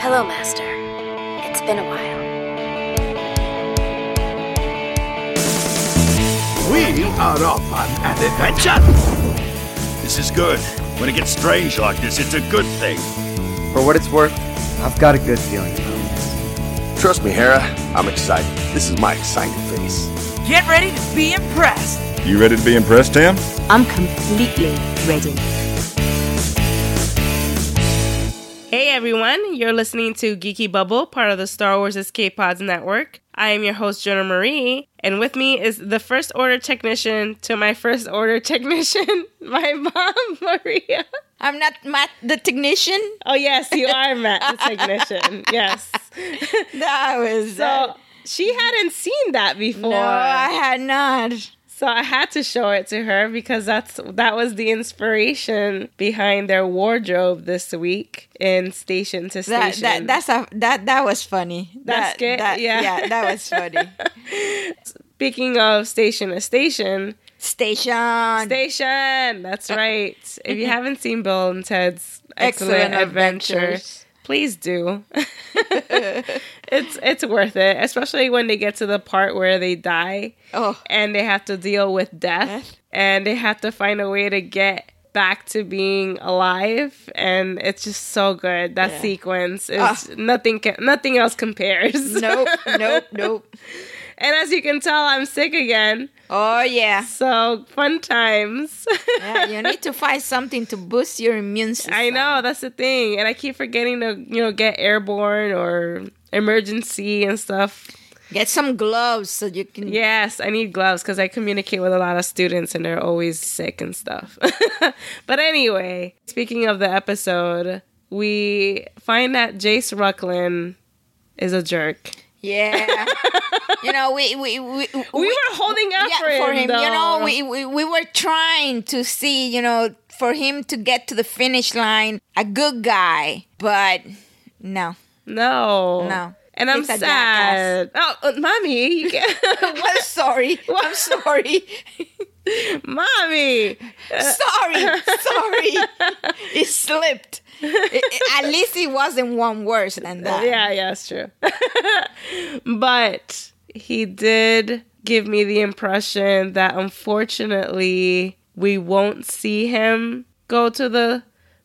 Hello, Master. It's been a while. We are off on an adventure. This is good. When it gets strange like this, it's a good thing. For what it's worth, I've got a good feeling about this. Trust me, Hera, I'm excited. This is my excited face. Get ready to be impressed. You ready to be impressed, Tam? I'm completely ready. Hey everyone, you're listening to Geeky Bubble, part of the Star Wars Escape Pods Network. I am your host, Jonah Marie, and with me is the first order technician to my first order technician, my mom, Maria. I'm not Matt the technician. Oh, yes, you are Matt, the technician. Yes. That was So she hadn't seen that before. no, I had not. So I had to show it to her because that's that was the inspiration behind their wardrobe this week in Station to Station. that that's a that that was funny. That's that, good? that- Yeah. yeah, that was funny. Speaking of Station to Station, Station. Station. That's uh, right. if you haven't seen Bill and Ted's Excellent, Excellent Adventure, Adventures. Please do. it's it's worth it, especially when they get to the part where they die Oh, and they have to deal with death, Death? and they have to find a way to get back to being alive and it's just so good that Yeah. sequence is Ah. nothing can, nothing else compares nope, nope, nope. And as you can tell i'm sick again Oh yeah. so fun times Yeah, you need to find something to boost your immune system. I know that's the thing, and I keep forgetting to you know get airborne or emergency and stuff. Get some gloves so you can. Yes, I need gloves because I communicate with a lot of students and they're always sick and stuff. but anyway, speaking of the episode, we find that Jace Rucklin is a jerk. Yeah. you know, we we we, We, were holding out yeah, for him, You know, we, we we were trying to see, you know, for him to get to the finish line, a good guy, but no, no, No. And I'm sad. Oh, uh, mommy, you can't. I'm sorry. I'm sorry. mommy. sorry. Sorry. it slipped. It- at least it wasn't one worse than that. Yeah, yeah, it's true. but he did give me the impression that unfortunately we won't see him go to the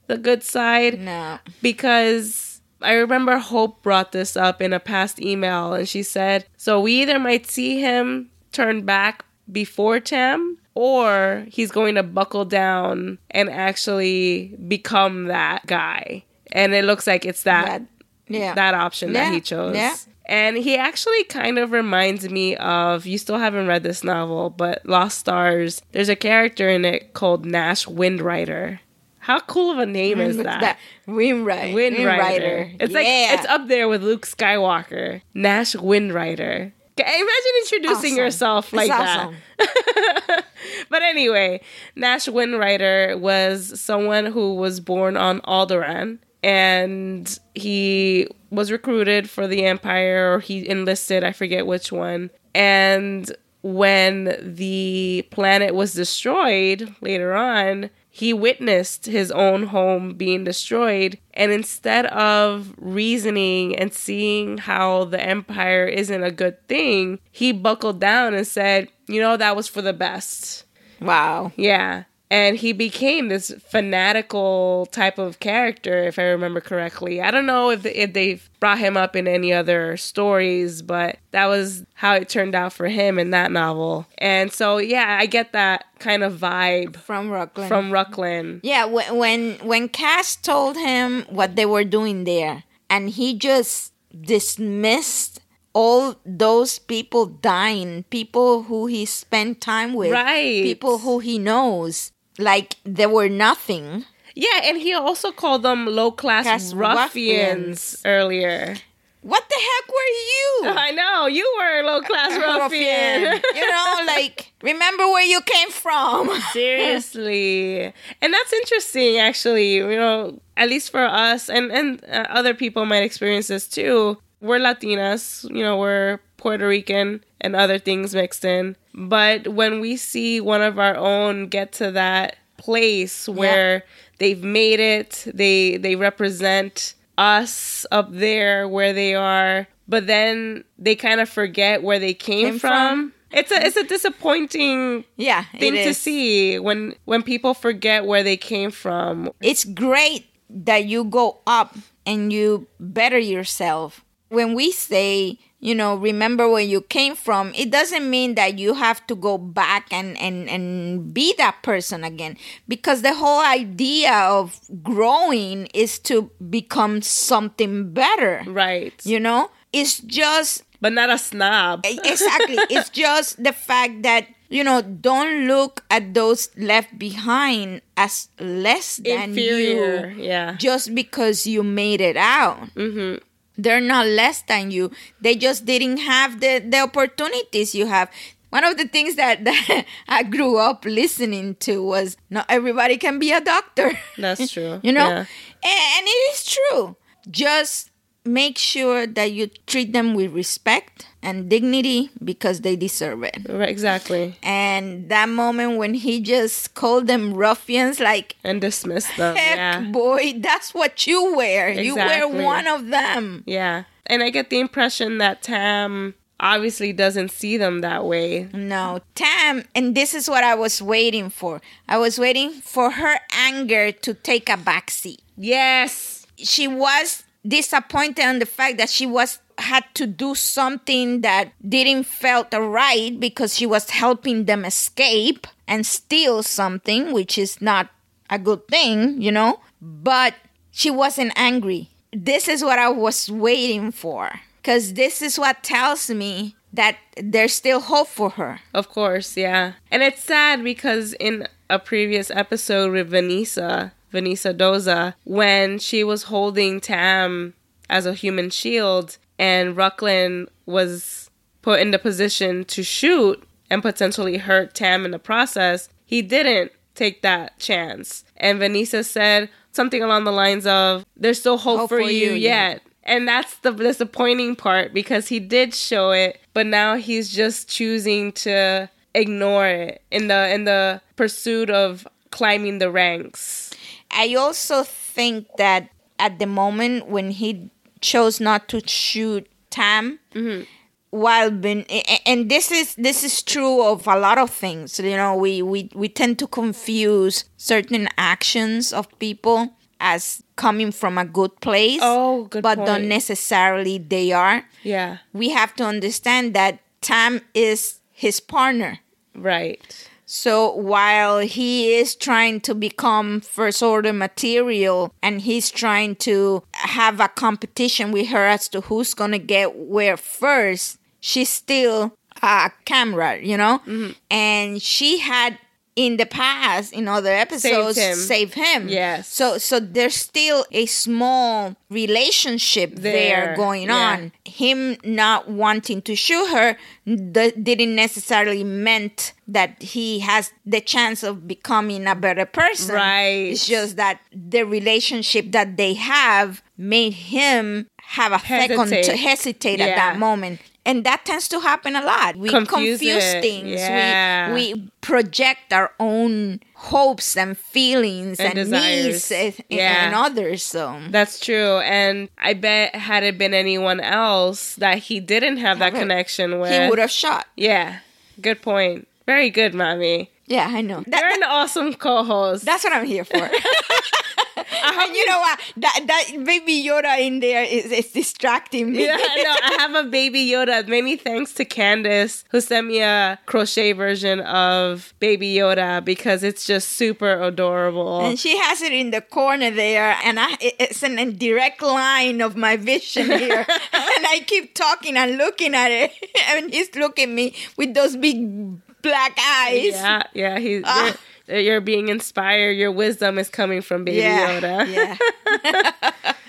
the good side No. because I remember Hope brought this up in a past email and she said, so we either might see him turn back before Tam or he's going to buckle down and actually become that guy. And it looks like it's that That- yeah. that option that he chose. yeah. And he actually kind of reminds me of you still haven't read this novel, but Lost Stars. There's a character in it called Nash Windrider. How cool of a name is What's that? Windrider. Windrider. It's like yeah. it's up there with Luke Skywalker. Nash Windrider. Imagine introducing Awesome. yourself like awesome. that. But anyway, Nash Windrider was someone who was born on Alderaan and he was recruited for the Empire or he enlisted, I forget which one. And when the planet was destroyed later on, he witnessed his own home being destroyed. And instead of reasoning and seeing how the Empire isn't a good thing, he buckled down and said, You know, that was for the best. Wow. Yeah. And he became this fanatical type of character, if I remember correctly. I don't know if, if they've brought him up in any other stories, but that was how it turned out for him in that novel. And so, yeah, I get that kind of vibe From Rucklin. from Rucklin. Yeah, when when when Kaz told him what they were doing there, and he just dismissed all those people dying, people who he spent time with, Right. People who he knows, like they were nothing. Yeah, and he also called them low class ruffians ruffians. earlier. What the heck were you? I know, you were a low class ruffian. you know, like remember where you came from. Seriously. and that's interesting, actually. You know, at least for us, and, and uh, other people might experience this too. We're Latinas, you know, we're Puerto Rican and other things mixed in. But when we see one of our own get to that place where they've made it, they they represent us up there where they are, but then they kind of forget where they came, Came from. from. It's a it's a disappointing Yeah, thing to see when when people forget where they came from. it's great that you go up and you better yourself. When we say, you know, remember where you came from, it doesn't mean that you have to go back and, and, and be that person again. Because the whole idea of growing is to become something better. Right. You know? It's just but not a snob. exactly it's just the fact that you know don't look at those left behind as less than Inferior. you Yeah. just because you made it out mm-hmm. They're not less than you. They just didn't have the the opportunities you have. One of the things that, that i grew up listening to was not everybody can be a doctor. That's true. you know? Yeah. and, and it is true. Just make sure that you treat them with respect and dignity because they deserve it Right, exactly. and that moment when he just called them ruffians like And dismiss them. heck Yeah. boy that's what you wear you wear one of them Yeah. And I get the impression that Tam obviously doesn't see them that way. no tam and this is what i was waiting for i was waiting for her anger to take a backseat Yes. she was disappointed on the fact that she was had to do something that didn't felt right because she was helping them escape and steal something which is not a good thing you know? But she wasn't angry. This is what i was waiting for because this is what tells me that there's still hope for her. Of course, yeah. And it's sad because in a previous episode with Venisa, Venisa Doza, when she was holding Tam as a human shield and Rucklin was put in the position to shoot and potentially hurt Tam in the process, he didn't take that chance. And Venisa said something along the lines of, There's still hope, Hope for, for you, you, yeah. yet. And that's the disappointing part because he did show it, but now he's just choosing to ignore it in the in the pursuit of climbing the ranks. I also think that at the moment when he chose not to shoot Tam, mm-hmm. while been and this is this is true of a lot of things. You know, we we we tend to confuse certain actions of people as coming from a good place. Oh, good but point. don't necessarily they are. Yeah, We have to understand that Tam is his partner. right. So while he is trying to become first order material and he's trying to have a competition with her as to who's gonna get where first, she's still a camera, you know? Mm-hmm. And she had in the past in other episodes him. saved him. Yes. So so there's still a small relationship there, There, going yeah. on. Him not wanting to shoot her th- didn't necessarily meant that he has the chance of becoming a better person. Right. It's just that the relationship that they have made him have a second to hesitate at that moment. And that tends to happen a lot. We Confuse confuse things. Yeah. We we project our own hopes and feelings And and, needs and, eh, eh, Yeah. and others. So That's true. And I bet had it been anyone else that he didn't have that connection with, he would have shot. Yeah. Good point. Very good, mommy. Yeah, I know. That- You're an awesome co-host. That's what I'm here for. and you know what? That that baby Yoda in there is, is distracting me. Yeah, no, I have a baby Yoda. Many thanks to Candace who sent me a crochet version of Baby Yoda because it's just super adorable. And she has it in the corner there, and I, it's in a direct line of my vision here. and I keep talking and looking at it, and he's looking at me with those big black eyes. yeah, yeah, he's Ah. You're, you're being inspired. Your wisdom is coming from Baby yeah, Yoda. yeah.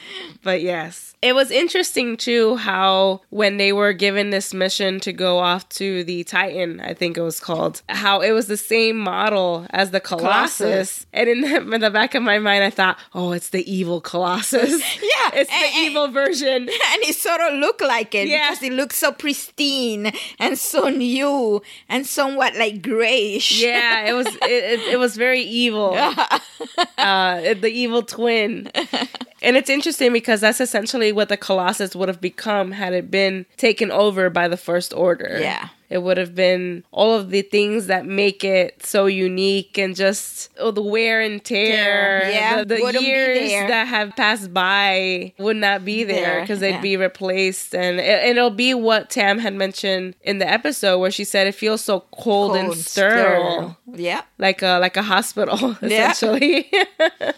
But yes. It was interesting too how when they were given this mission to go off to the Titan, I think it was called, how it was the same model as the Colossus. Colossus. And in the, in the back of my mind, I thought, oh, it's the evil Colossus. Yeah, It's the and- and- evil version. and it sort of looked like it Yeah. because it looked so pristine and so new and somewhat like grayish. Yeah, it was it, it, it was very evil. Uh, the evil twin. And it's interesting because because that's essentially what the Colossus would have become had it been taken over by the First Order. Yeah. It would have been all of the things that make it so unique and just oh, the wear and tear. Yeah, the, the years that have passed by would not be there because they'd yeah. be replaced. And it, it'll be what Tam had mentioned in the episode where she said it feels so cold, and Cold, sterile Yeah. like a like a hospital Yeah.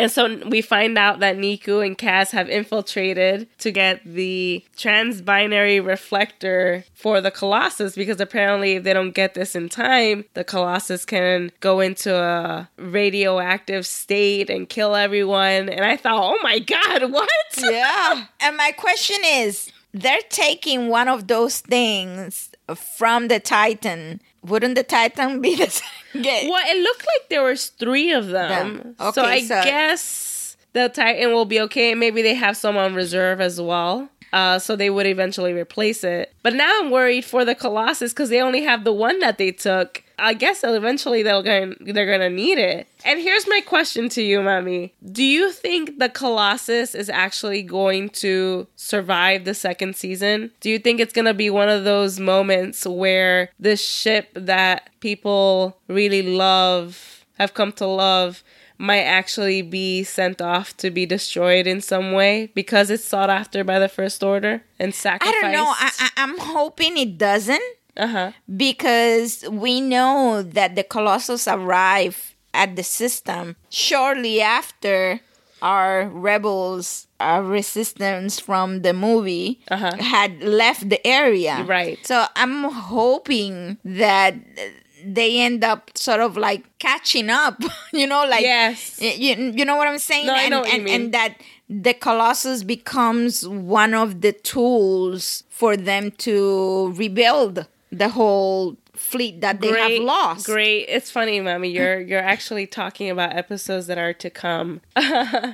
and so we find out that Niku and Cass have infiltrated to get the trans-binary reflector for the Colossus because apparently if they don't get this in time, the Colossus can go into a radioactive state and kill everyone. And I thought, "Oh my god, what?" Yeah. and my question is they're taking one of those things from the Titan. Wouldn't the Titan be the same? Well, it looked like there was three of them. Them. so Okay, I so- guess the Titan will be okay. Maybe they have some on reserve as well. Uh, so they would eventually replace it. But now I'm worried for the Colossus because they only have the one that they took. I guess eventually they'll going they're gonna need it. And here's my question to you, Mommy. Do you think the Colossus is actually going to survive the second season? Do you think it's gonna be one of those moments where this ship that people really love have come to love might actually be sent off to be destroyed in some way because it's sought after by the First Order and sacrificed. I don't know. I, I, I'm hoping it doesn't uh huh. because we know that the Colossus arrived at the system shortly after our rebels, our resistance from the movie Uh-huh. had left the area. Right. So I'm hoping that they end up sort of like catching up, you know, like Yes. you, you know what I'm saying? No, and, know what you and, and that the Colossus becomes one of the tools for them to rebuild the whole fleet that they have lost. Great. It's funny, Mommy. You're you're actually talking about episodes that are to come.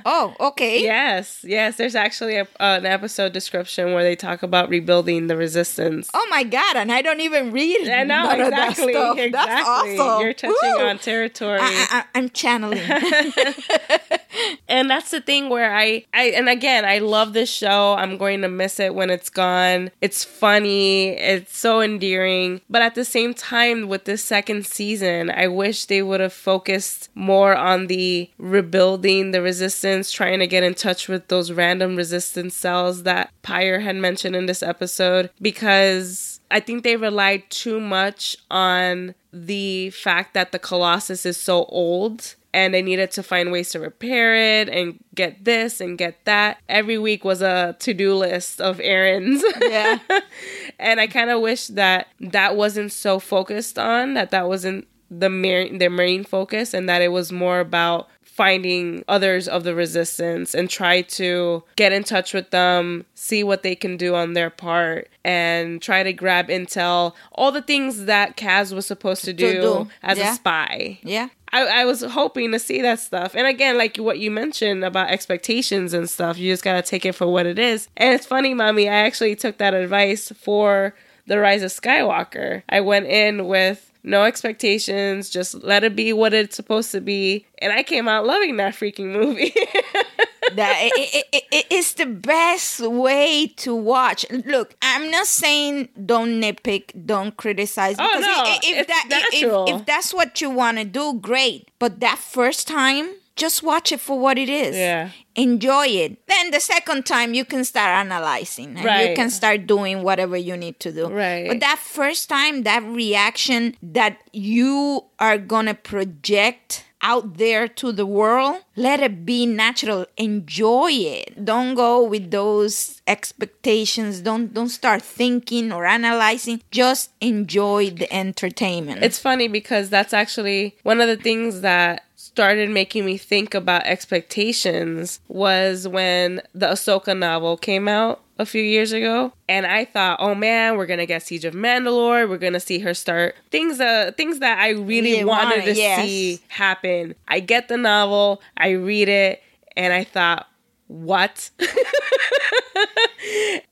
Oh, okay. yes, yes. There's actually a, an episode description where they talk about rebuilding the resistance. Oh my god, and I don't even read I know none of that exactly. Exactly. That's awesome. You're touching Woo. on territory. I, I, I'm channeling. and that's the thing where I, I and again i love this show i'm going to miss it when it's gone it's funny it's so endearing but at the same time with this second season i wish they would have focused more on the rebuilding the resistance trying to get in touch with those random resistance cells that pyre had mentioned in this episode because i think they relied too much on the fact that the colossus is so old and they needed to find ways to repair it and get this and get that. Every week was a to do list of errands. Yeah. and I kind of wish that that wasn't so focused on, that that wasn't the main, their main focus, and that it was more about finding others of the resistance and try to get in touch with them, see what they can do on their part, and try to grab intel. All the things that Kaz was supposed to do, do, as yeah. a spy. yeah. I, I was hoping to see that stuff. And again, like what you mentioned about expectations and stuff, you just gotta take it for what it is. And it's funny, mommy, I actually took that advice for The Rise of Skywalker. I went in with no expectations, just let it be what it's supposed to be. And I came out loving that freaking movie. that it, it, it, it- it's the best way to watch. Look, I'm not saying don't nitpick, don't criticize. Oh, because no, i- if, it's that if, if that's what you want to do, great. But that first time, just watch it for what it is. Yeah. Enjoy it. Then the second time you can start analyzing and you can start doing whatever you need to do. Right. But that first time, that reaction that you are gonna project out there to the world, let it be natural. Enjoy it. Don't go with those expectations. Don't don't start thinking or analyzing. Just enjoy the entertainment. It's funny because that's actually one of the things that started making me think about expectations was when the Ahsoka novel came out a few years ago and I thought, "Oh man, we're going to get Siege of Mandalore. We're going to see her start things uh things that I really wanted to yes. see happen." I get the novel, I read it, and I thought, "What?"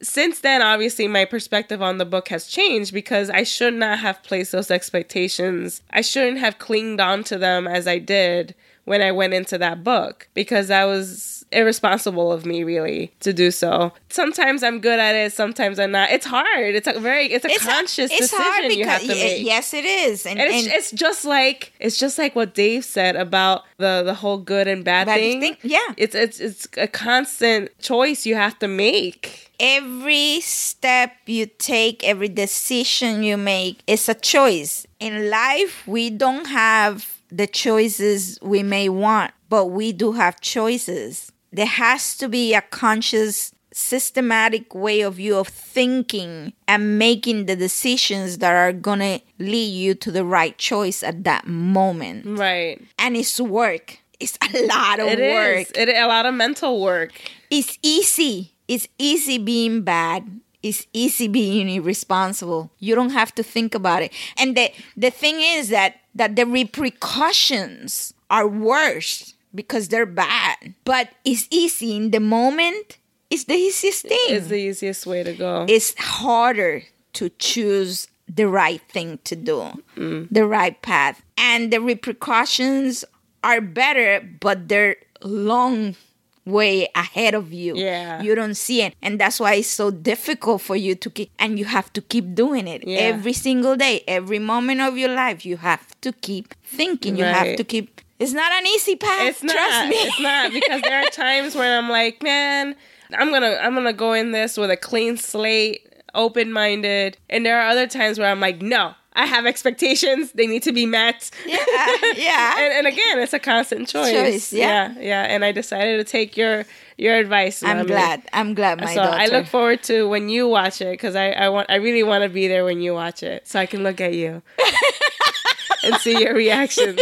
since then, obviously, my perspective on the book has changed because I should not have placed those expectations. I shouldn't have clinged on to them as I did when I went into that book because that was irresponsible of me really to do so. Sometimes I'm good at it, sometimes I'm not. It's hard. It's a very it's a It's conscious it's decision hard you have because to make. yes, it is, and, And it's, and it's just like it's just like what Dave said about the the whole good and bad, Bad thing. thing, yeah. it's it's it's a constant choice you have to make. every step you take, every decision you make is a choice. In life, we don't have the choices we may want, but we do have choices. There has to be a conscious, systematic way of you of thinking and making the decisions that are gonna lead you to the right choice at that moment. Right. And it's work. It's a lot of It is. work. It a lot of mental work. It's easy. It's easy being bad. It's easy being irresponsible. You don't have to think about it. And the the thing is that that the repercussions are worse because they're bad. But it's easy in the moment. It's the easiest thing. It's the easiest way to go. it's harder to choose the right thing to do, the right path. And the repercussions are better, but they're long way ahead of you. Yeah. You don't see it. And that's why it's so difficult for you to keep and you have to keep doing it. Yeah. Every single day, every moment of your life, you have to keep thinking. You have to keep it's not an easy path. It's not. Trust me. It's not because there are times where I'm like, man, I'm gonna I'm gonna go in this with a clean slate, open minded, and there are other times where I'm like, no, I have expectations. They need to be met. yeah. Yeah. and, and again, it's a constant choice. Choice, yeah. yeah, yeah. And I decided to take your your advice. I'm Mommy. glad. I'm glad my so daughter. I look forward to when you watch it because I, I want I really want to be there when you watch it so I can look at you and see your reaction.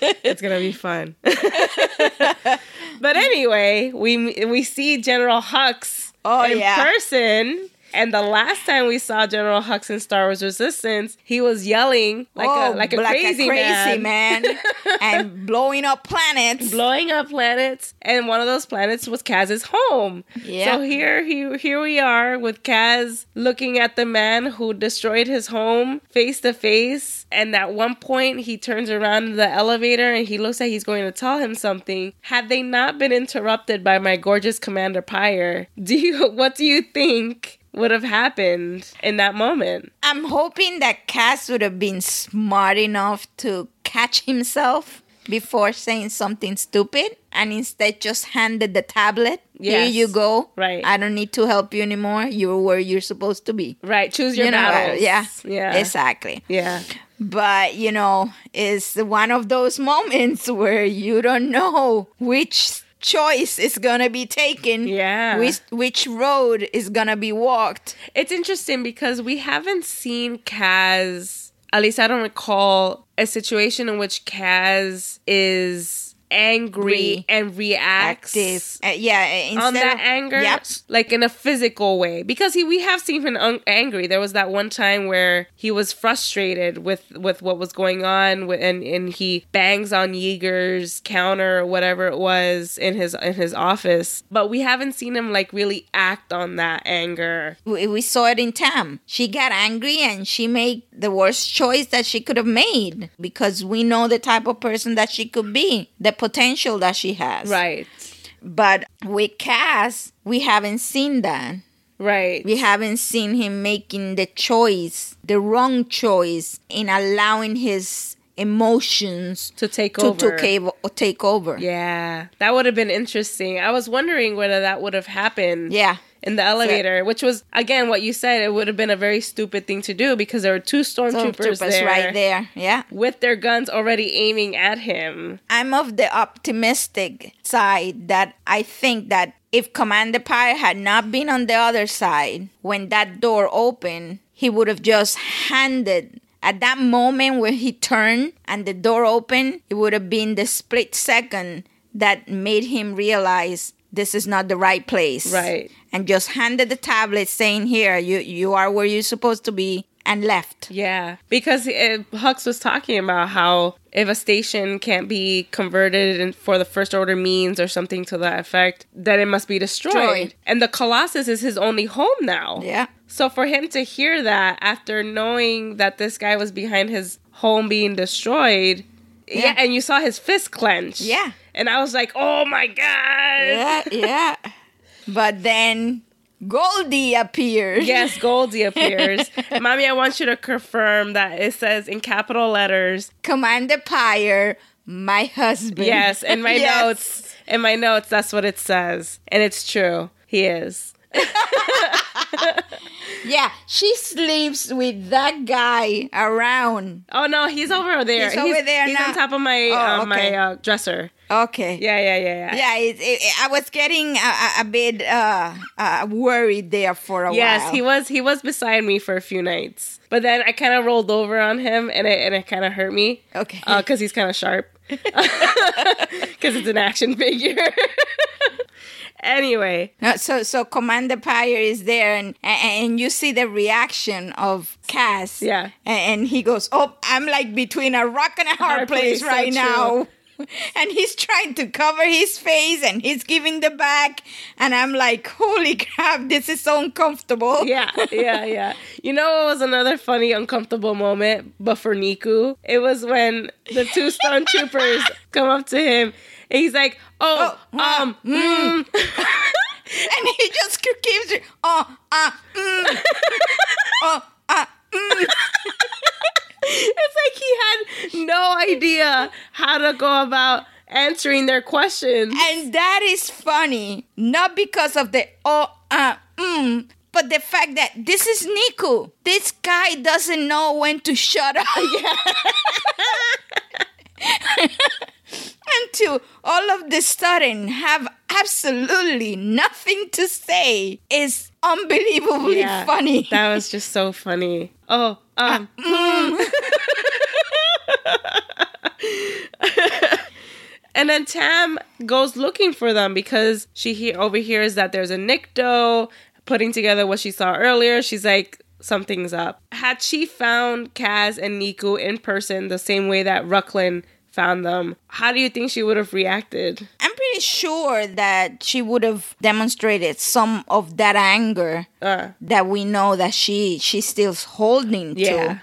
It's gonna be fun. but anyway, we we see General Hux Oh, in yeah. person. And the last time we saw General Hux in Star Wars Resistance, he was yelling like Oh, a like a crazy, man. man. and blowing up planets. blowing up planets, and one of those planets was Kaz's home. Yeah. So here, he, here we are with Kaz looking at the man who destroyed his home face to face. And at one point, he turns around in the elevator and he looks like he's going to tell him something. Had they not been interrupted by my gorgeous Commander Pyre, do you? What do you think? Would have happened in that moment. I'm hoping that Kaz would have been smart enough to catch himself before saying something stupid and instead just handed the tablet. Here you go. Right. I don't need to help you anymore. You're where you're supposed to be. Right. Choose your you know, battles. yeah. Yeah. Exactly. Yeah. But, you know, it's one of those moments where you don't know which choice is going to be taken. Yeah. Which, which road is going to be walked. It's interesting because we haven't seen Kaz, at least I don't recall a situation in which Kaz is angry Re- and reacts Active. Uh, yeah. Instead on that of- anger, Yep. like in a physical way. Because he, we have seen him un- angry. There was that one time where he was frustrated with with what was going on, and and he bangs on Yeager's counter or whatever it was in his in his office. But we haven't seen him like really act on that anger. we, we saw it in Tam. She got angry and she made the worst choice that she could have made because we know the type of person that she could be, the potential that she has. Right. But with Kaz, we haven't seen that. Right. We haven't seen him making the choice, the wrong choice, in allowing his emotions to take to, over. to take over. Yeah, that would have been interesting. I was wondering whether that would have happened. Yeah. In the elevator, which was again what you said, it would have been a very stupid thing to do because there were two stormtroopers Stormtroopers there, right there. Yeah. with their guns already aiming at him. I'm of the optimistic side that I think that if Commander Pyre had not been on the other side when that door opened, he would have just handed at that moment when he turned and the door opened, it would have been the split second that made him realize this is not the right place. Right. And just handed the tablet saying, Here, you, you are where you're supposed to be, and left. Yeah, because it, Hux was talking about how if a station can't be converted for the first order means or something to that effect, then it must be destroyed. Destroyed. And the Colossus is his only home now. Yeah. So for him to hear that after knowing that this guy was behind his home being destroyed, yeah, Yeah. and you saw his fist clench. Yeah. And I was like, oh my God. Yeah, yeah. But then Goldie appears. Yes, Goldie appears. Mommy, I want you to confirm that it says in capital letters. Commander Pyre, my husband. Yes, in my Yes. notes. In my notes, that's what it says. And it's true. He is. Yeah, she sleeps with that guy around. Oh no, he's over there. He's over there He's now. on top of my Oh, uh, okay. my uh, dresser. Okay. Yeah, yeah, yeah, yeah. Yeah, it, it, I was getting a, a, bit uh, uh, worried there for a Yes, while. Yes, he was. He was beside me for a few nights, but then I kind of rolled over on him, and it and it kind of hurt me. Okay. because he's kind of sharp. Because it's an action figure. anyway, so so Commander Pyre is there, and and you see the reaction of Kaz. Yeah. and, and he goes, "Oh, I'm like between a rock and a hard Hard place, place, so right true. now." And he's trying to cover his face, and he's giving the back, and I'm like, "Holy crap, this is so uncomfortable." yeah, yeah, yeah. You know it was another funny, uncomfortable moment, but for Niku, it was when the two stormtroopers come up to him, and he's like, "Oh, Oh, um, mm. and he just keeps, "Oh, ah, mm. oh, ah." It's like he had no idea how to go about answering their questions. And that is funny, not because of the oh uh mm, but the fact that this is Niku. This guy doesn't know when to shut up. and to all of the sudden have absolutely nothing to say is unbelievably Yeah, funny. That was just so funny. Oh, um, and then Tam goes looking for them because she he- overhears that there's a Nikto putting together what she saw earlier. She's like, something's up. Had she found Kaz and Niku in person the same way that Rucklin found them, how do you think she would have reacted? I'm pretty sure that she would have demonstrated some of that anger Uh, that we know that she she's still holding yeah. to.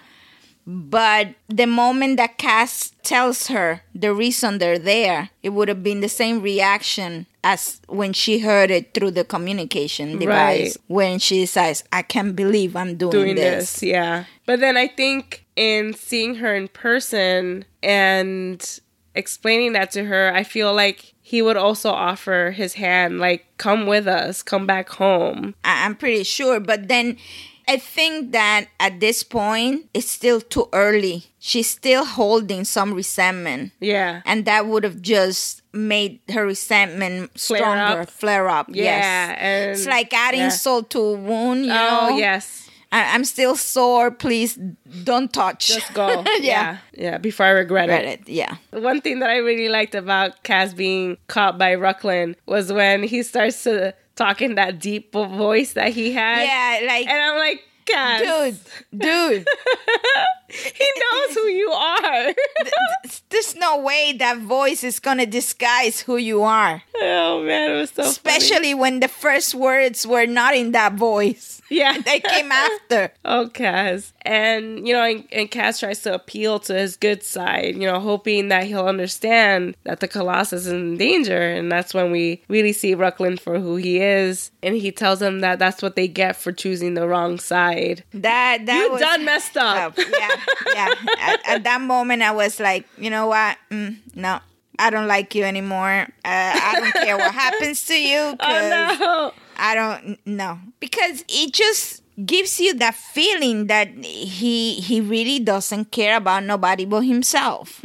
But the moment that Kaz tells her the reason they're there, it would have been the same reaction as when she heard it through the communication device. Right. When she says, I can't believe I'm doing, doing this. this. Yeah. But then I think in seeing her in person and explaining that to her, I feel like he would also offer his hand, like, come with us, come back home. I- I'm pretty sure. But then I think that at this point, it's still too early. She's still holding some resentment. Yeah. And that would have just made her resentment Flare stronger, up. flare up. Yeah, yes. and- it's like adding yeah. salt to a wound, you oh, know? yes. I- I'm still sore. Please don't touch. Just go. yeah. yeah. Yeah. Before I regret Read it. it. Yeah. One thing that I really liked about Kaz being caught by Rucklin was when he starts to talk in that deep voice that he had. Yeah, like, And I'm like, Kaz. dude, dude, He knows who you are. there's no way that voice is gonna disguise who you are. oh man, it was so funny. Especially when the first words were not in that voice. Yeah, They came after. Oh, Kaz. And, you know, and, and Kaz tries to appeal to his good side, you know, hoping that he'll understand that the Colossus is in danger. And that's when we really see Rucklin for who he is. And he tells him that that's what they get for choosing the wrong side. That that You was done messed up. Oh, yeah, yeah. At, at that moment, I was like, you know what? Mm, no, I don't like you anymore. Uh, I don't care what happens to you. Oh, no. I don't know because it just gives you that feeling that he he really doesn't care about nobody but himself.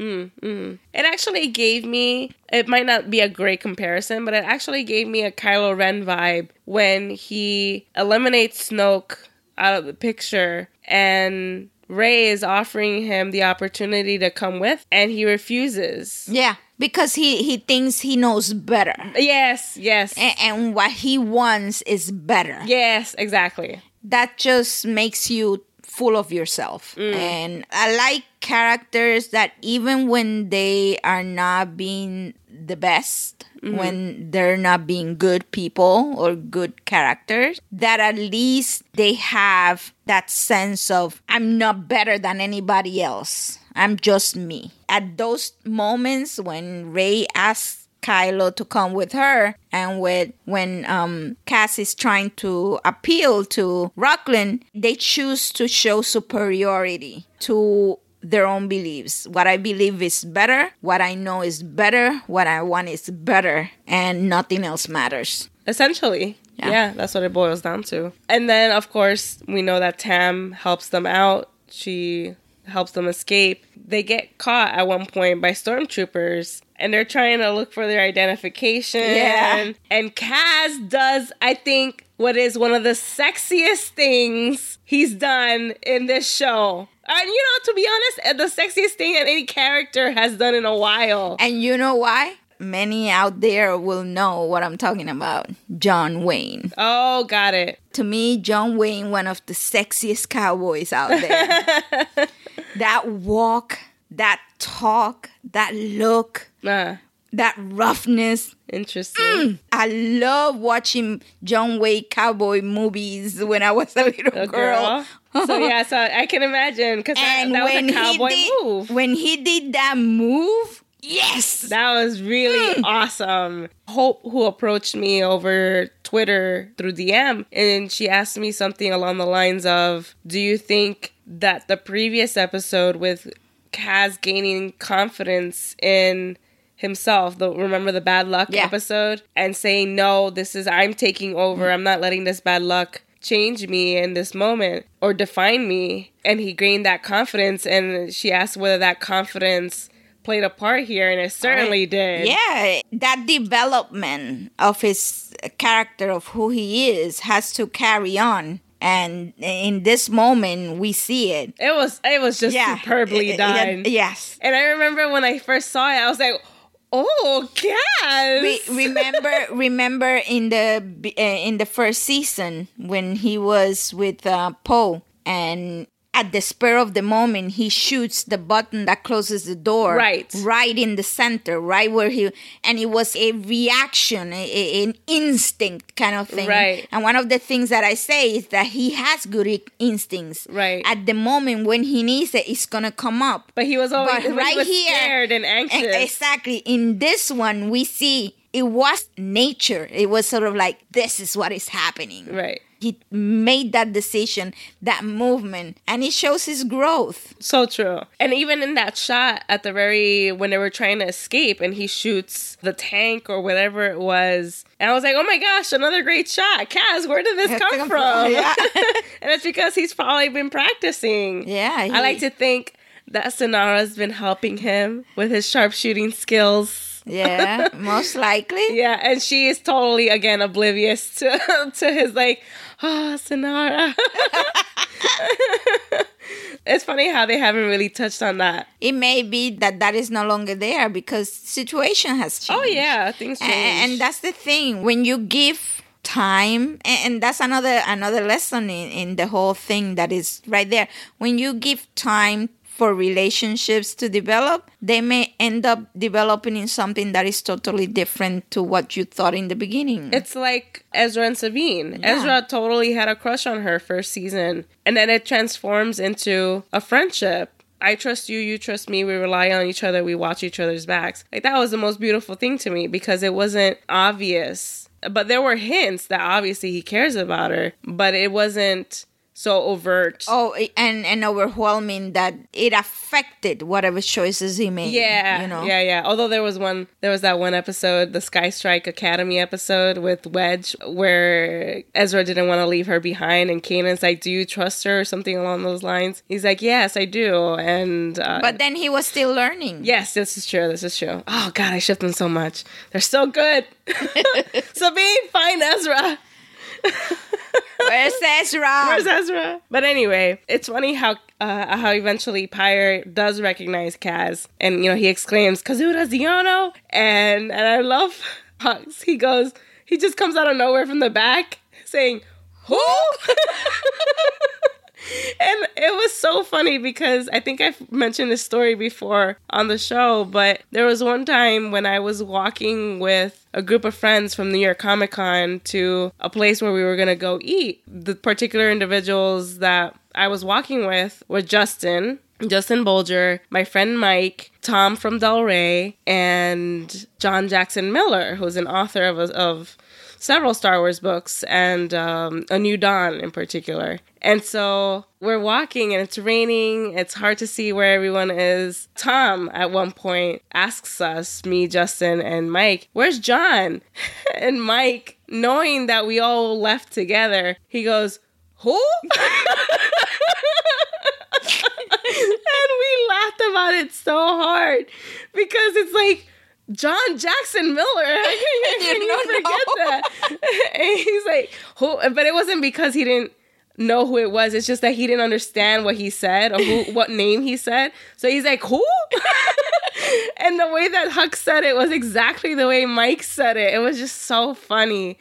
It actually gave me, it might not be a great comparison, but it actually gave me a Kylo Ren vibe when he eliminates Snoke out of the picture and Rey is offering him the opportunity to come with and he refuses. Yeah, because he he thinks he knows better, Yes, yes. and, and what he wants is better. Yes, exactly. that just makes you full of yourself. Mm. And I like characters that even when they are not being the best, when they're not being good people or good characters, that at least they have that sense of I'm not better than anybody else. I'm just me. At those moments when Rey asks Kylo to come with her, and with when um, Kaz is trying to appeal to Rucklin, they choose to show superiority to their own beliefs. What I believe is better, what I know is better, what I want is better, and nothing else matters. Essentially. Yeah. Yeah. that's what it boils down to. And then, of course, we know that Tam helps them out. She helps them escape. They get caught at one point by stormtroopers and they're trying to look for their identification. Yeah. And Kaz does, I think, what is one of the sexiest things he's done in this show. And you know, to be honest, uh, the sexiest thing that any character has done in a while. And you know why? Many out there will know what I'm talking about. John Wayne. Oh, got it. To me, John Wayne, one of the sexiest cowboys out there. that walk, that talk, that look, Uh, that roughness. interesting. I love watching John Wayne cowboy movies when I was a little A girl. girl. So yeah, so I can imagine because that, that was a cowboy did, move. when he did that move, yes, That was really Hmm. awesome. Hope, who approached me over Twitter through DM, and she asked me something along the lines of, "Do you think that the previous episode with Kaz gaining confidence in himself, the remember the bad luck Yeah. episode, and saying, "No, this is I'm taking over. I'm not letting this bad luck." Change me in this moment or define me and he gained that confidence and she asked whether that confidence played a part here and it certainly did Yeah, that development of his character of who he is has to carry on. And in this moment, we see it. It was it was just Yeah. superbly done. Yes. And I remember when I first saw it, I was like, "Oh, Kaz!" Re- remember, remember in the uh, in the first season when he was with uh, Poe, and at the spur of the moment, he shoots the button that closes the door, Right. right in the center, right where he, and it was a reaction, a, an instinct kind of thing, Right. And one of the things that I say is that he has good instincts, Right. At the moment when he needs it, it's gonna come up. but he was always But he right was here- scared and anxious. Exactly. In this one, we see it was nature. It was sort of like, this is what is happening. Right. He made that decision, that movement, and it shows his growth. So true. And even in that shot at the very when they were trying to escape and he shoots the tank or whatever it was. And I was like, oh my gosh, another great shot. Kaz, where did this come from? Yeah. and it's because he's probably been practicing. Yeah, I like to think that Sonara's been helping him with his sharpshooting skills. Yeah, most likely. Yeah, and she is totally again oblivious to to his like, oh, Sonara. it's funny how they haven't really touched on that. It may be that that is no longer there because situation has oh, changed. Oh yeah, things change. and that's the thing when you give time a- and that's another another lesson in, in the whole thing that is right there when you give time for relationships to develop they may end up developing in something that is totally different to what you thought in the beginning It's like Ezra and Sabine. Ezra totally had a crush on her first season, and then it transforms into a friendship. I trust you, you trust me, we rely on each other, we watch each other's backs. Like that was the most beautiful thing to me because it wasn't obvious. But there were hints that obviously he cares about her, but it wasn't so overt. oh and and overwhelming that it affected whatever choices he made Yeah, you know yeah, yeah. Although there was one, there was that one episode, the Sky Strike Academy episode with Wedge, where Ezra didn't want to leave her behind, and Kanan's like, "Do you trust her?" or something along those lines. He's like, "Yes, I do." And uh, but then he was still learning yes, this is true. This is true. Oh God, I shipped them so much. They're so good. Sabine, find Ezra. where's Ezra Where's Ezra? But anyway, it's funny how uh, how eventually Pyre does recognize Kaz, and you know he exclaims "Kazuda Xiono," and and I love how he goes. He just comes out of nowhere from the back saying "Who?" and it was so funny because I think I've mentioned this story before on the show, but there was one time when I was walking with a group of friends from New York Comic Con to a place where we were going to go eat. The particular individuals that I was walking with were Justin, Justin Bolger, my friend Mike, Tom from Del Rey, and John Jackson Miller, who's an author of, of several Star Wars books and um, A New Dawn in particular. And so we're walking and it's raining. It's hard to see where everyone is. Tom, at one point, asks us, me, Justin, and Mike, Where's John? and Mike, knowing that we all left together, he goes, Who? and we laughed about it so hard because it's like John Jackson Miller. I can't even forget that. and he's like, who? But it wasn't because he didn't know who it was. It's just that he didn't understand what he said or who, what name he said. So he's like, who? and the way that Huck said it was exactly the way Mike said it. It was just so funny.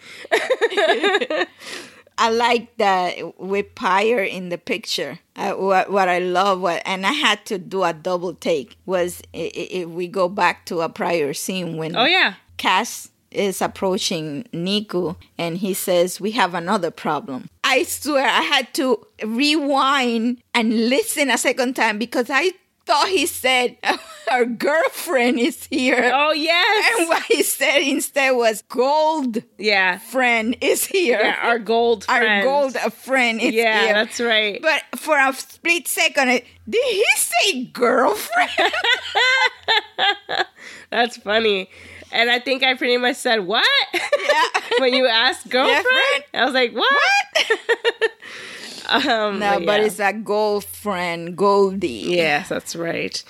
I like that with Pyre in the picture. Uh, what what I love, what and I had to do a double take was if we go back to a prior scene when oh yeah, Kaz is approaching Neeku and he says, We have another problem. I swear I had to rewind and listen a second time because I thought he said our girlfriend is here. Oh yes. And what he said instead was gold yeah friend is here. Yeah, our gold friend. Our gold friend is yeah, here. that's right. But for a split second, did he say girlfriend? that's funny. And I think I pretty much said, What? Yeah. when you asked girlfriend? I was like, What? what? Um, no, but, but yeah. it's a girlfriend, Goldie. Yes, that's right.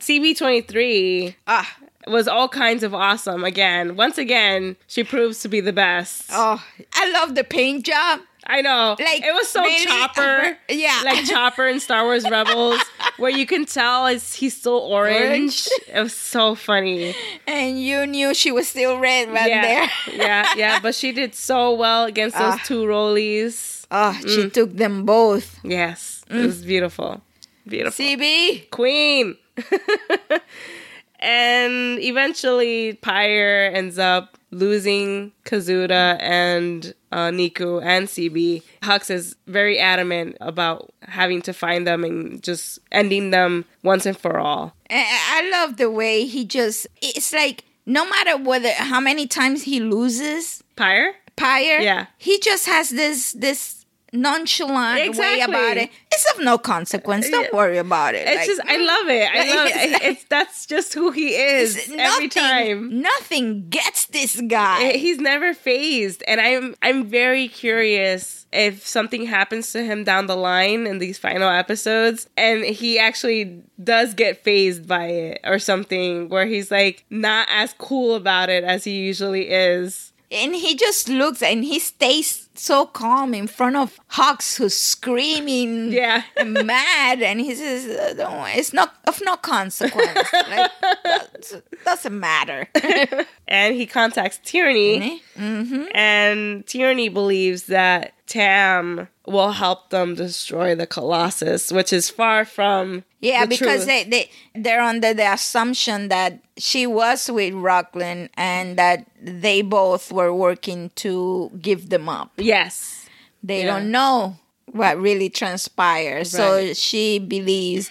CB23 ah. was all kinds of awesome. Again, once again, she proves to be the best. Oh, I love the paint job. I know. Like it was so chopper. yeah. Like chopper in Star Wars Rebels, where you can tell is he's still orange. orange. It was so funny. And you knew she was still red right yeah. there. yeah, yeah. But she did so well against those uh, two rollies. Oh, she mm. took them both. Yes. Mm. It was beautiful. Beautiful. CB. Queen. and eventually Pyre ends up losing Kazuda and uh, Neeku and CB. Hux is very adamant about having to find them and just ending them once and for all. I love the way he just, it's like no matter whether, how many times he loses. Pyre? Pyre. Yeah. He just has this, this nonchalant exactly. way about it. It's of no consequence. Don't worry about it. It's like, just I mm. love it. I love it. It's that's just who he is every time. Nothing gets this guy. He's never fazed, and I'm I'm very curious if something happens to him down the line in these final episodes, and he actually does get fazed by it or something, where he's like not as cool about it as he usually is and he just looks and he stays so calm in front of Hux who's screaming yeah. mad. And he says uh, it's not of no consequence. Like doesn't matter. And he contacts Tierny mm-hmm. and Tierny believes that Tam will help them destroy the Colossus, which is far from yeah, the because truth. they they they're under the assumption that she was with Rucklin and that they both were working to give them up. Yes, they Yeah. don't know what really transpired. So she believes,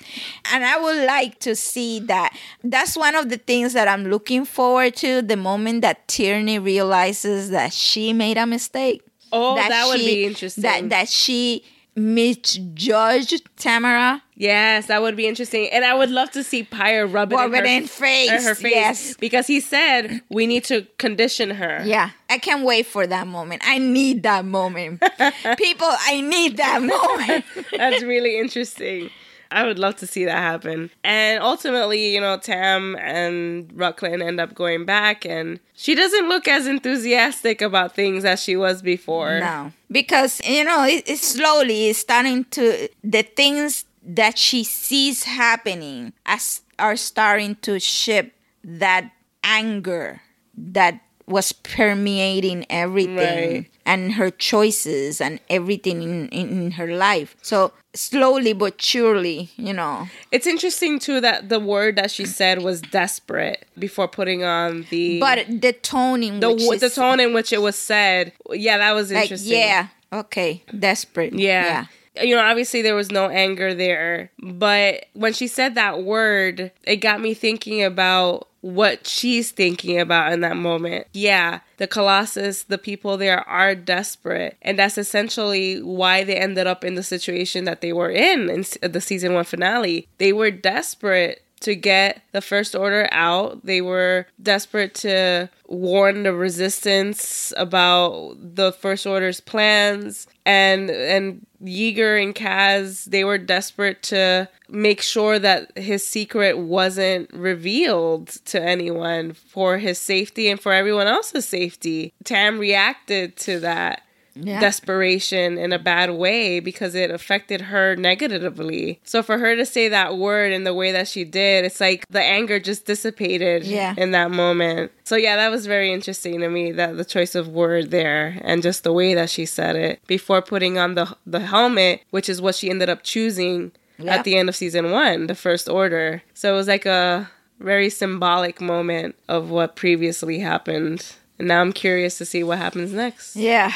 and I would like to see that. That's one of the things that I'm looking forward to. The moment that Tierny realizes that she made a mistake. Oh, that, would she- be interesting. That that she misjudged Tamara. yes, that would be interesting, and I would love to see Pyre rub it Rub in, it her, in face, in her face, yes. because he said we need to condition her. Yeah, I can't wait for that moment. I need that moment. People, I need that moment. That's really interesting. I would love to see that happen. And ultimately, you know, Tam and Rucklin end up going back, and she doesn't look as enthusiastic about things as she was before. No, because you know it, it's slowly starting to the things that she sees happening as are starting to ship that anger that was permeating everything. Right. And her choices and everything in, in, her life. So slowly but surely, you know. It's interesting too that the word that she said was desperate before putting on the But the tone in the which the tone in which it was said. Yeah, that was like interesting. yeah, okay, desperate. Yeah. You know, obviously there was no anger there, but when she said that word, it got me thinking about what she's thinking about in that moment. Yeah, the Colossus, the people there are desperate, and that's essentially why they ended up in the situation that they were in in the season 1 finale. They were desperate to get the first order out. They were desperate to warn the resistance about the first order's plans and and Yeager and Kaz they were desperate to make sure that his secret wasn't revealed to anyone for his safety and for everyone else's safety. Tam reacted to that Yeah. desperation in a bad way because it affected her negatively. So for her to say that word in the way that she did, it's like the anger just dissipated Yeah. in that moment. So yeah, that was very interesting to me that the choice of word there and just the way that she said it before putting on the the helmet, which is what she ended up choosing Yeah. at the end of season 1, the first order. So it was like a very symbolic moment of what previously happened. And now I'm curious to see what happens next. Yeah.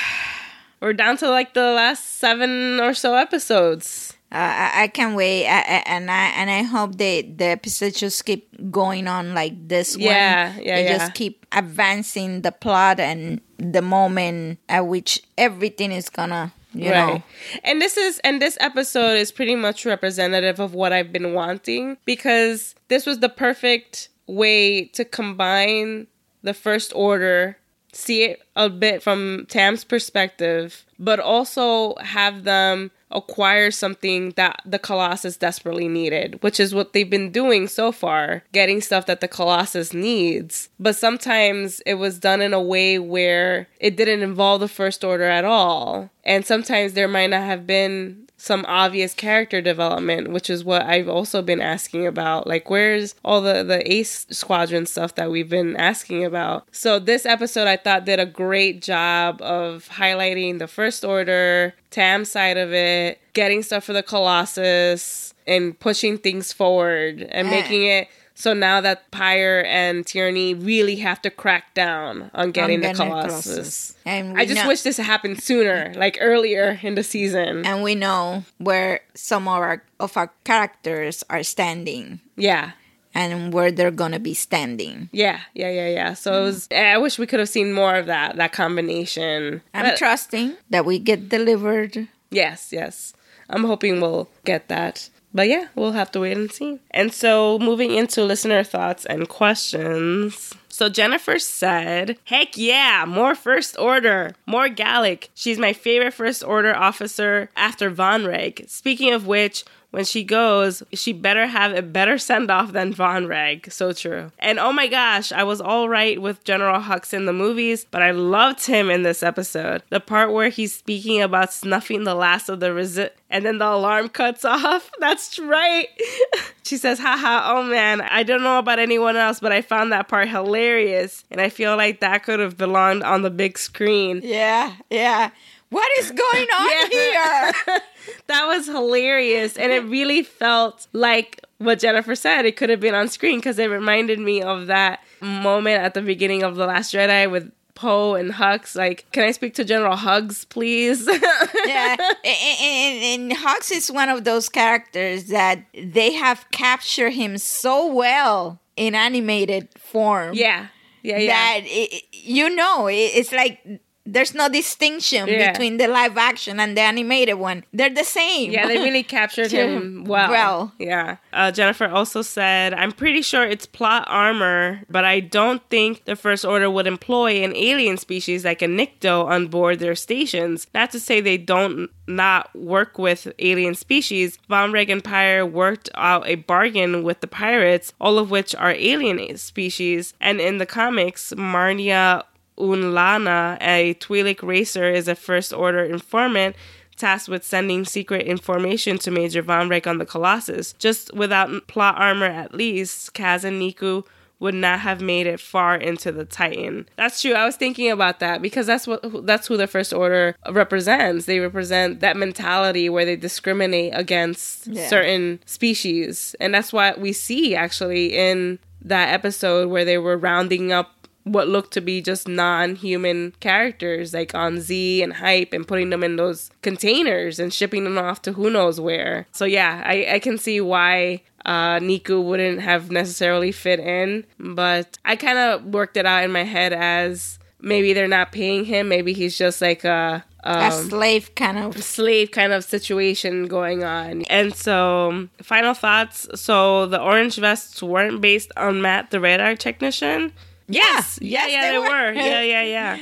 We're down to like the last seven or so episodes. Uh, I, I can't wait, I, I, and I and I hope they the episodes just keep going on like this. one. Yeah, yeah, They yeah. just keep advancing the plot and the moment at which everything is gonna, you know, And this is and this episode is pretty much representative of what I've been wanting because this was the perfect way to combine the first order, see it a bit from Tam's perspective, but also have them acquire something that the Colossus desperately needed, which is what they've been doing so far, getting stuff that the Colossus needs. But sometimes it was done in a way where it didn't involve the First Order at all. And sometimes there might not have been some obvious character development, which is what I've also been asking about. Like, where's all the, the Ace Squadron stuff that we've been asking about? So, this episode I thought did a great job of highlighting the First Order, Tam's side of it, getting stuff for the Colossus, and pushing things forward and making it. So now that Pyre and Tierny really have to crack down on getting the Colossus. Colossus. And I just know- wish this happened sooner, like earlier in the season. and we know where some of our of our characters are standing Yeah. and where they're gonna be standing. Yeah, yeah, yeah, yeah. So it was. Mm-hmm. I wish we could have seen more of that. That combination. I'm But- trusting that we get delivered. Yes, yes. I'm hoping we'll get that. But yeah, we'll have to wait and see. And so moving into listener thoughts and questions. So Jennifer said, Heck yeah, more First Order, more Gallic. She's my favorite First Order officer after Vonreg. Speaking of which, when she goes, she better have a better send off than Vonreg. So true. And oh my gosh, I was all right with General Hux in the movies, but I loved him in this episode. The part where he's speaking about snuffing the last of the resi- and then the alarm cuts off. That's right. she says, haha, oh man, I don't know about anyone else, but I found that part hilarious. And I feel like that could have belonged on the big screen. Yeah, yeah. What is going on here? that was hilarious. And it really felt like what jennifer said. It could have been on screen because it reminded me of that moment at the beginning of the last jedi with poe and hux. Like can i speak to general hugs please? Yeah, and, and, and Hux is one of those characters that they have captured him so well in animated form. yeah. Yeah yeah. That it, you know it, it's like there's no distinction Yeah. between the live action and the animated one. They're the same. Yeah, they really captured him well. Well. Yeah. Uh, Jennifer also said, I'm pretty sure it's plot armor, but I don't think the First Order would employ an alien species like a Nikto on board their stations. Not to say they don't not work with alien species. Vonreg worked out a bargain with the pirates, all of which are alien species. And in the comics, Marnia Unlana, a Twi'lek racer, is a First Order informant tasked with sending secret information to Major Vonreg on the Colossus. Just without plot armor, at least, Kaz and Neeku would not have made it far into the Titan. That's true. I was thinking about that because that's what that's who the First Order represents. They represent that mentality where they discriminate against Yeah. certain species, and that's what we see actually in that episode where they were rounding up what looked to be just non-human characters like on Z and Hype and putting them in those containers and shipping them off to who knows where. So yeah, I, I can see why uh, Neeku wouldn't have necessarily fit in, but I kind of worked it out in my head as maybe they're not paying him, maybe he's just like a a slave kind of. slave kind of situation going on. And so, final thoughts. So, the orange vests weren't based on Matt, the radar technician. Yes, yeah, Yes, yeah, they they, were. were. Yeah, yeah, yeah.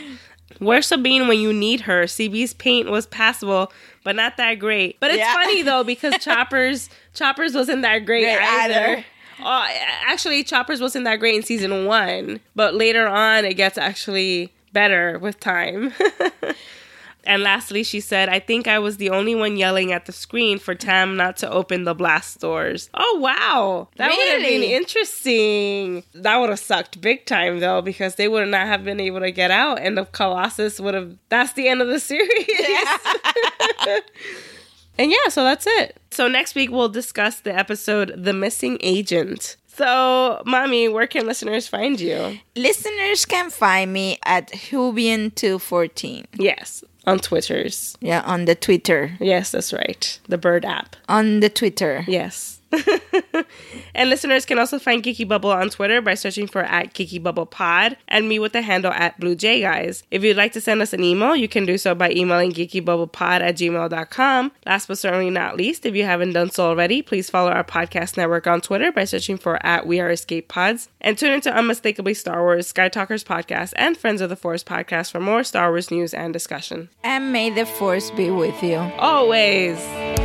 Where's Sabine when you need her? CB's paint was passable, but not that great. But it's Yeah. funny though because Choppers Choppers wasn't that great Great either. either. Oh, actually, Choppers wasn't that great in season one, but later on it gets actually better with time. And lastly, she said, I think I was the only one yelling at the screen for Tam not to open the blast doors. Oh, wow. That would have been interesting. That would have sucked big time, though, because they would not have been able to get out, and the Colossus would have. That's the end of the series. and yeah, so that's it. So next week, we'll discuss the episode The Missing Agent. So, Mommy, where can listeners find you? Listeners can find me at Hubian214. Yes, on Twitters. Yeah, on the Twitter. Yes, that's right. The Bird app. On the Twitter. Yes. and listeners can also find Geeky Bubble on Twitter by searching for at Geeky Bubble Pod and me with the handle at Blue J Guys. If you'd like to send us an email, you can do so by emailing geekybubblepod at gmail.com. Last but certainly not least, if you haven't done so already, please follow our podcast network on Twitter by searching for at We Are Escape Pods and tune into Unmistakably Star Wars, Sky Talkers podcast, and Friends of the Force podcast for more Star Wars news and discussion. And may the force be with you. Always.